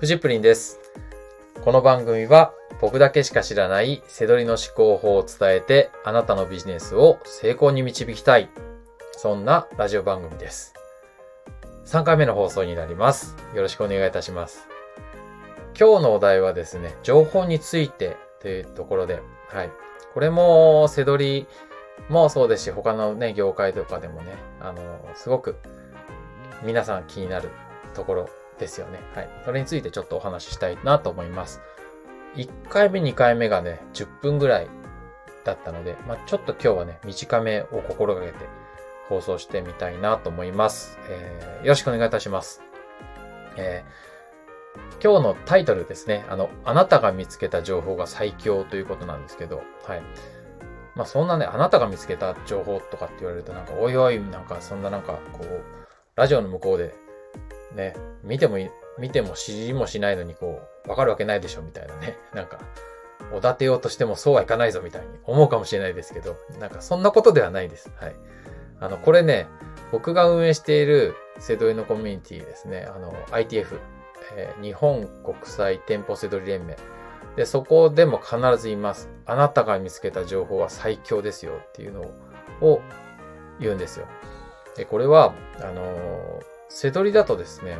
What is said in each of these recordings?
フジプリンです。この番組は僕だけしか知らないセドリの思考法を伝えてあなたのビジネスを成功に導きたい。そんなラジオ番組です。3回目の放送になります。よろしくお願いいたします。今日のお題はですね、情報についてというところで、はい。これもセドリもそうですし、他のね、業界とかでもね、あの、すごく皆さん気になるところですよね。はい。それについてちょっとお話ししたいなと思います。1回目、2回目がね、10分ぐらいだったので、まあ、ちょっと今日はね、短めを心がけて放送してみたいなと思います。えー、よろしくお願いいたします。えー、今日のタイトルですね。あの、あなたが見つけた情報が最強ということなんですけど、はい。まあそんなね、あなたが見つけた情報とかって言われるとなんか、おいおい、なんかそんななんかこう、ラジオの向こうでね、見てもい、見ても知りもしないのにこう、わかるわけないでしょみたいなね。なんか、おだてようとしてもそうはいかないぞみたいに思うかもしれないですけど、なんかそんなことではないです。はい。あの、これね、僕が運営しているセドリのコミュニティですね。あの、ITF、えー日本国際店舗セドリ連盟。で、そこでも必ず言います。あなたが見つけた情報は最強ですよっていうのを言うんですよ。で、これは、あのーセドリだとですね、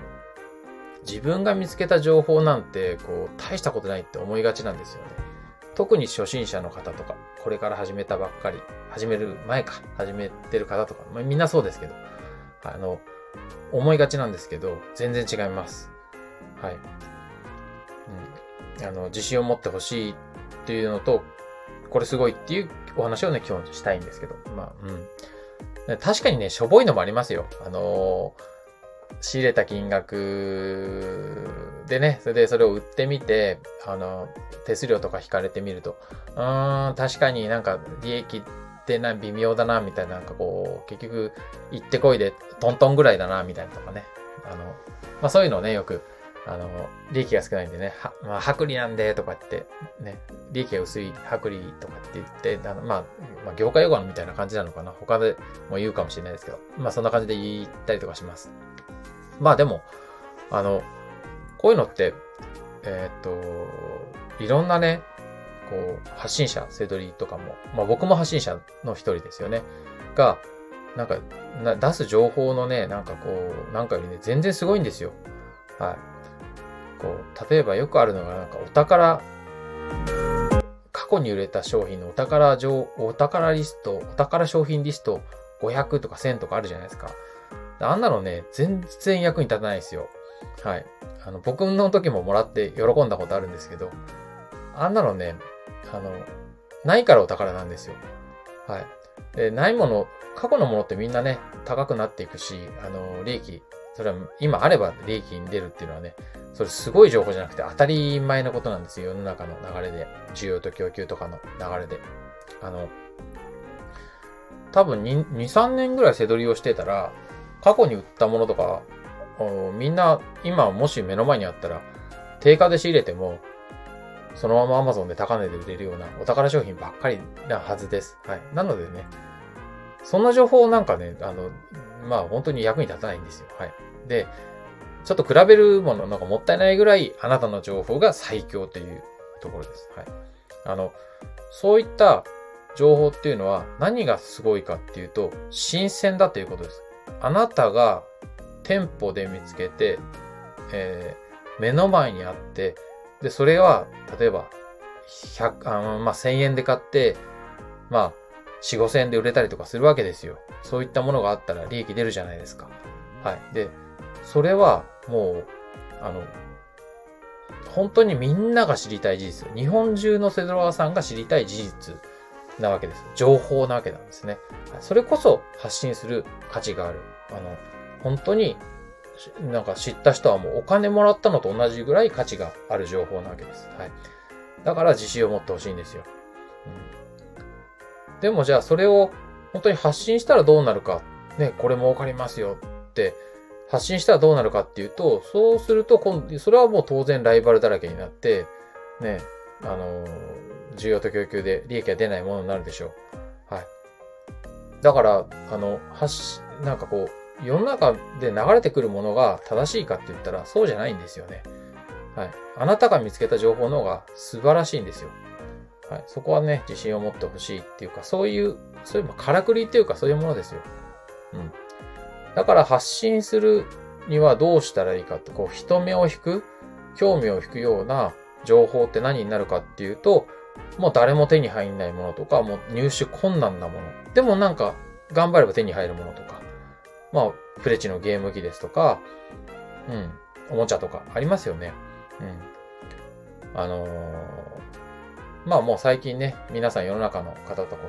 自分が見つけた情報なんて、こう、大したことないって思いがちなんですよね。特に初心者の方とか、これから始めたばっかり、始める前か、始めてる方とか、まあ、みんなそうですけど、あの、思いがちなんですけど、全然違います。はい。うん。あの、自信を持ってほしいっていうのと、これすごいっていうお話をね、今日したいんですけど、まあ、うん。確かにね、しょぼいのもありますよ。あのー仕入れた金額でね、それでそれを売ってみて、あの、手数料とか引かれてみると、うーん、確かになんか利益ってな、微妙だな、みたいな、なんかこう、結局、行ってこいでトントンぐらいだな、みたいなとかね。あの、まあそういうのをね、よく、あの、利益が少ないんでね、は、まあ、薄利なんで、とかって、ね、利益が薄い薄利とかって言って、あの、まあ、まあ、業界用語みたいな感じなのかな。他でも言うかもしれないですけど、まあそんな感じで言ったりとかします。まあでも、あの、こういうのって、えーっと、いろんなね、こう、発信者、セドリとかも、まあ僕も発信者の一人ですよね。が、なんか、な出す情報のね、なんかこう、なんかよりね、全然すごいんですよ。はい。こう、例えばよくあるのが、なんかお宝、過去に売れた商品のお宝情、お宝リスト、お宝商品リスト500とか1000とかあるじゃないですか。あんなのね、全然役に立たないですよ。はい。あの、僕の時ももらって喜んだことあるんですけど、あんなのね、あの、ないからお宝なんですよ。はい。で、ないもの、過去のものってみんなね、高くなっていくし、あの、利益、それは今あれば利益に出るっていうのはね、それすごい情報じゃなくて当たり前のことなんですよ。世の中の流れで。需要と供給とかの流れで。あの、多分2、2 3年ぐらい背取りをしてたら、過去に売ったものとか、みんな今もし目の前にあったら、定価で仕入れても、そのまま Amazon で高値で売れるようなお宝商品ばっかりなはずです。はい。なのでね、そんな情報なんかね、あの、まあ本当に役に立たないんですよ。はい。で、ちょっと比べるものなんかもったいないぐらいあなたの情報が最強というところです。はい。あの、そういった情報っていうのは何がすごいかっていうと、新鮮だということです。あなたが店舗で見つけて、えー、目の前にあって、で、それは、例えば、100、あ、まあ、1000円で買って、まあ、4、5000円で売れたりとかするわけですよ。そういったものがあったら利益出るじゃないですか。はい。で、それはもう、あの、本当にみんなが知りたい事実。日本中のセドロワさんが知りたい事実なわけです。情報なわけなんですね。それこそ発信する価値がある。あの、本当に、なんか知った人はもうお金もらったのと同じぐらい価値がある情報なわけです。はい。だから自信を持ってほしいんですよ。うん、でもじゃあそれを本当に発信したらどうなるか。ね、これ儲かりますよって発信したらどうなるかっていうと、そうすると今度、それはもう当然ライバルだらけになって、ね、あの、需要と供給で利益が出ないものになるでしょう。はい。だから、あの、発し、なんかこう、世の中で流れてくるものが正しいかって言ったらそうじゃないんですよね。はい。あなたが見つけた情報の方が素晴らしいんですよ。はい。そこはね、自信を持ってほしいっていうか、そういう、そういう、からくりっていうかそういうものですよ。うん。だから発信するにはどうしたらいいかって、こう、人目を引く、興味を引くような情報って何になるかっていうと、もう誰も手に入んないものとか、もう入手困難なもの。でもなんか、頑張れば手に入るものとか、まあ、プレチのゲーム機ですとか、うん、おもちゃとかありますよね。うん。あのー、まあもう最近ね、皆さん世の中の方とか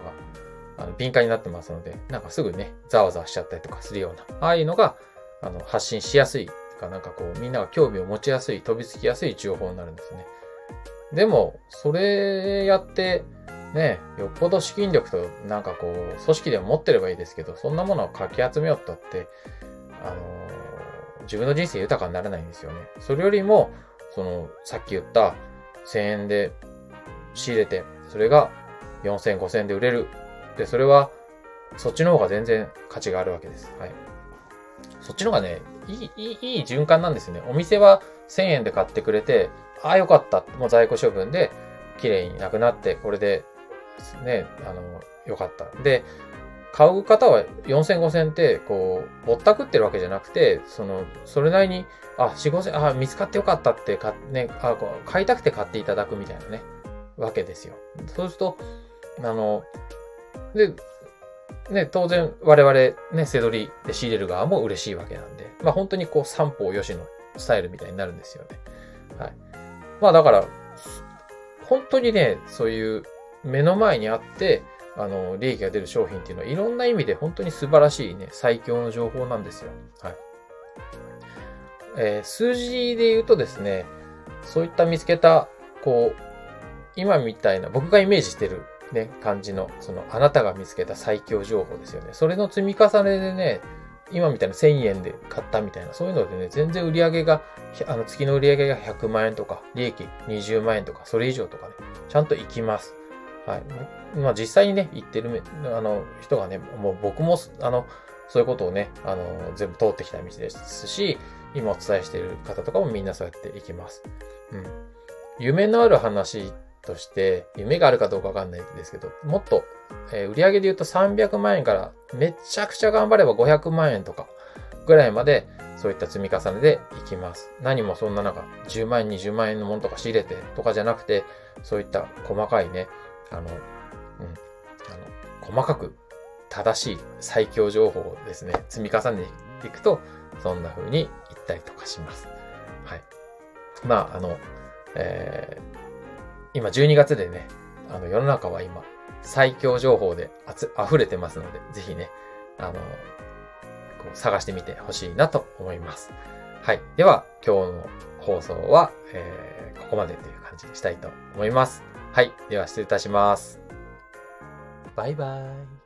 が、あの、敏感になってますので、なんかすぐね、ざわざわしちゃったりとかするような、ああいうのが、あの、発信しやすい、かなんかこう、みんなが興味を持ちやすい、飛びつきやすい情報になるんですね。でも、それやって、ね、よっぽど資金力となんかこう、組織でも持ってればいいですけど、そんなものをかき集めようったって、あのー、自分の人生豊かにならないんですよね。それよりも、その、さっき言った1000円で仕入れて、それが4000、5000で売れる。で、それは、そっちの方が全然価値があるわけです。はい。そっちの方がね、いい、いい、いい循環なんですね。お店は1000円で買ってくれて、ああ、よかった。もう在庫処分で、綺麗になくなって、これで、ね、あの、よかった。で、買う方は4000、5000って、こう、ぼったくってるわけじゃなくて、その、それなりに、あ、4、5000、あ、見つかってよかったってか、ね、あ、こう買いたくて買っていただくみたいなね、わけですよ。そうすると、あの、で、ね、当然我々ね、背取りで仕入れる側も嬉しいわけなんで、まあ本当にこう三方よしのスタイルみたいになるんですよね。はい。まあだから、本当にね、そういう目の前にあって、あの、利益が出る商品っていうのは、いろんな意味で本当に素晴らしいね、最強の情報なんですよ。はい。えー、数字で言うとですね、そういった見つけた、こう、今みたいな、僕がイメージしてるね、感じの、その、あなたが見つけた最強情報ですよね。それの積み重ねでね、今みたいな1000円で買ったみたいな、そういうのでね、全然売り上げが、あの月の売り上げが100万円とか、利益20万円とか、それ以上とかね、ちゃんと行きます。はい。まあ実際にね、言ってるあの人がね、もう僕も、あの、そういうことをね、あの、全部通ってきた道ですし、今お伝えしている方とかもみんなそうやっていきます。うん。夢のある話として、夢があるかどうかわかんないですけど、もっと、えー、売上で言うと300万円からめちゃくちゃ頑張れば500万円とかぐらいまでそういった積み重ねでいきます。何もそんな中、10万円、20万円のものとか仕入れてとかじゃなくて、そういった細かいね、あの、うん、あの、細かく正しい最強情報をですね、積み重ねていくと、そんな風に言ったりとかします。はい。まあ、あの、えー、今12月でね、あの世の中は今最強情報であつ溢れてますので、ぜひね、あの、こう探してみてほしいなと思います。はい。では、今日の放送は、えー、ここまでという感じにしたいと思います。はい。では、失礼いたします。バイバイ。